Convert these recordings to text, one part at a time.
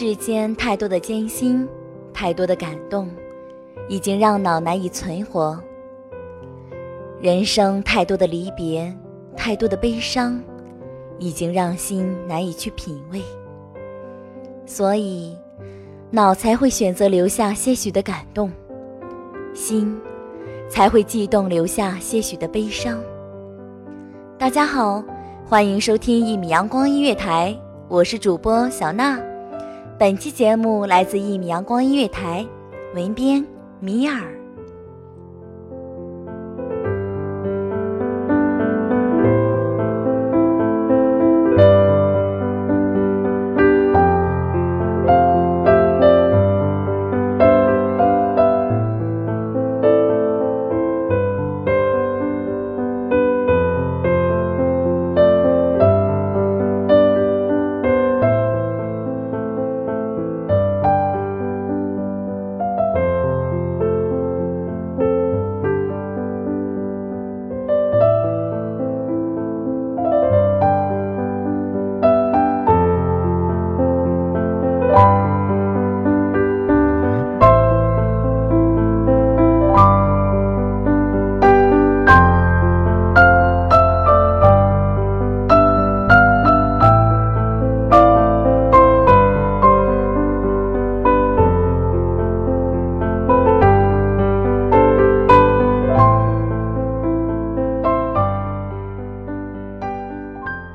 世间太多的艰辛，太多的感动，已经让脑难以存活。人生太多的离别，太多的悲伤，已经让心难以去品味。所以，脑才会选择留下些许的感动，心才会悸动留下些许的悲伤。大家好，欢迎收听一米阳光音乐台，我是主播小娜。本期节目来自一米阳光音乐台，文编米尔。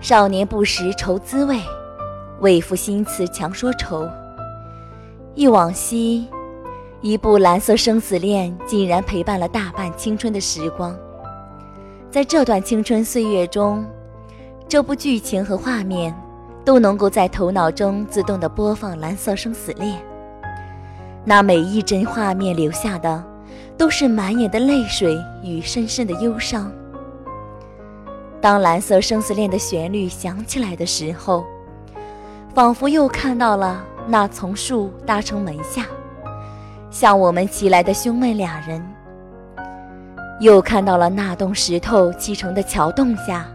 少年不识愁滋味，为赋新词强说愁。忆往昔，一部蓝色生死恋竟然陪伴了大半青春的时光。在这段青春岁月中，这部剧情和画面都能够在头脑中自动的播放蓝色生死恋。那每一帧画面留下的，都是满眼的泪水与深深的忧伤。当蓝色生死恋的旋律响起来的时候，仿佛又看到了那从树搭成门下，向我们骑来的兄妹俩人；又看到了那栋石头砌成的桥洞下，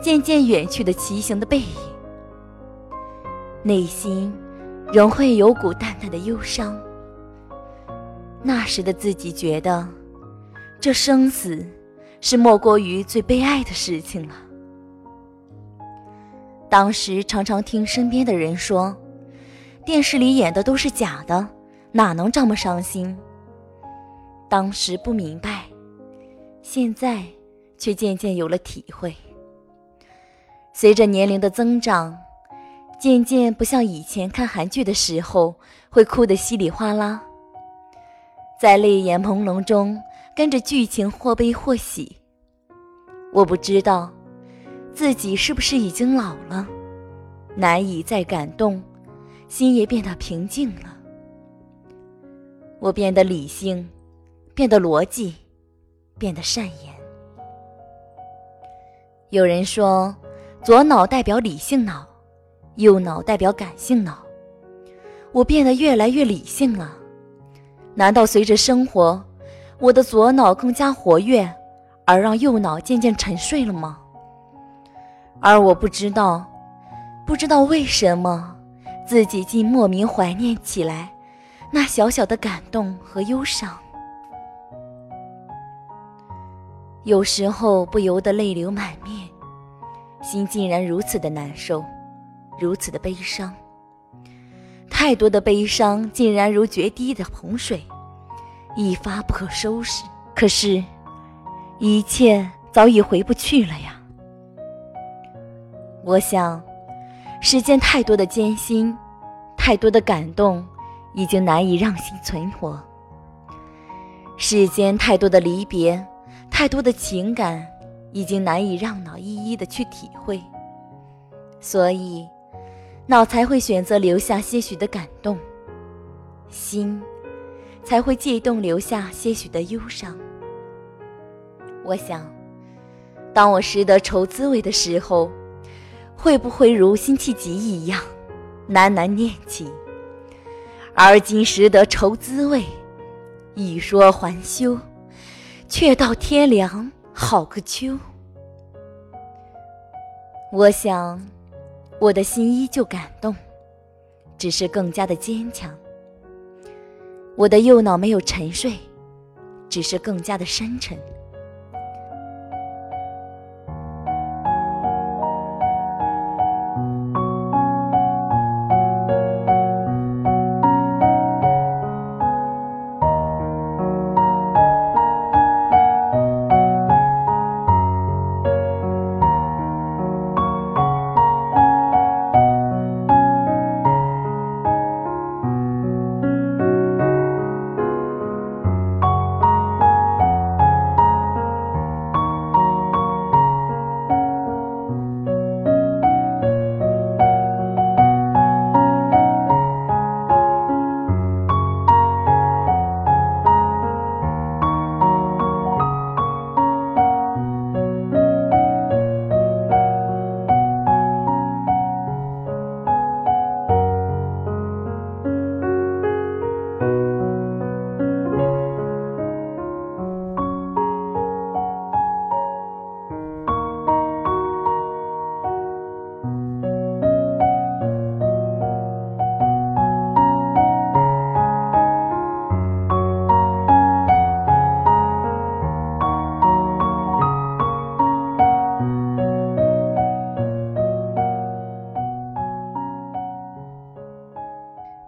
渐渐远去的骑行的背影。内心仍会有股淡淡的忧伤。那时的自己觉得，这生死。是莫过于最悲哀的事情了。当时常常听身边的人说，电视里演的都是假的，哪能这么伤心？当时不明白，现在却渐渐有了体会。随着年龄的增长，渐渐不像以前看韩剧的时候会哭得稀里哗啦，在泪眼朦胧中。跟着剧情或悲或喜，我不知道自己是不是已经老了，难以再感动，心也变得平静了。我变得理性，变得逻辑，变得善言。有人说，左脑代表理性脑，右脑代表感性脑，我变得越来越理性了。难道随着生活，我的左脑更加活跃，而让右脑渐渐沉睡了吗？而我不知道，不知道为什么，自己竟莫名怀念起来那小小的感动和忧伤。有时候不由得泪流满面，心竟然如此的难受，如此的悲伤。太多的悲伤竟然如决堤的洪水，一发不可收拾。可是，一切早已回不去了呀。我想，世间太多的艰辛，太多的感动，已经难以让心存活。世间太多的离别。太多的情感已经难以让脑一一的去体会，所以脑才会选择留下些许的感动，心才会悸动留下些许的忧伤。我想，当我识得愁滋味的时候，会不会如辛弃疾一样喃喃念起？而今识得愁滋味，欲说还休。却道天凉好个秋。我想，我的心依旧感动，只是更加的坚强。我的右脑没有沉睡，只是更加的深沉。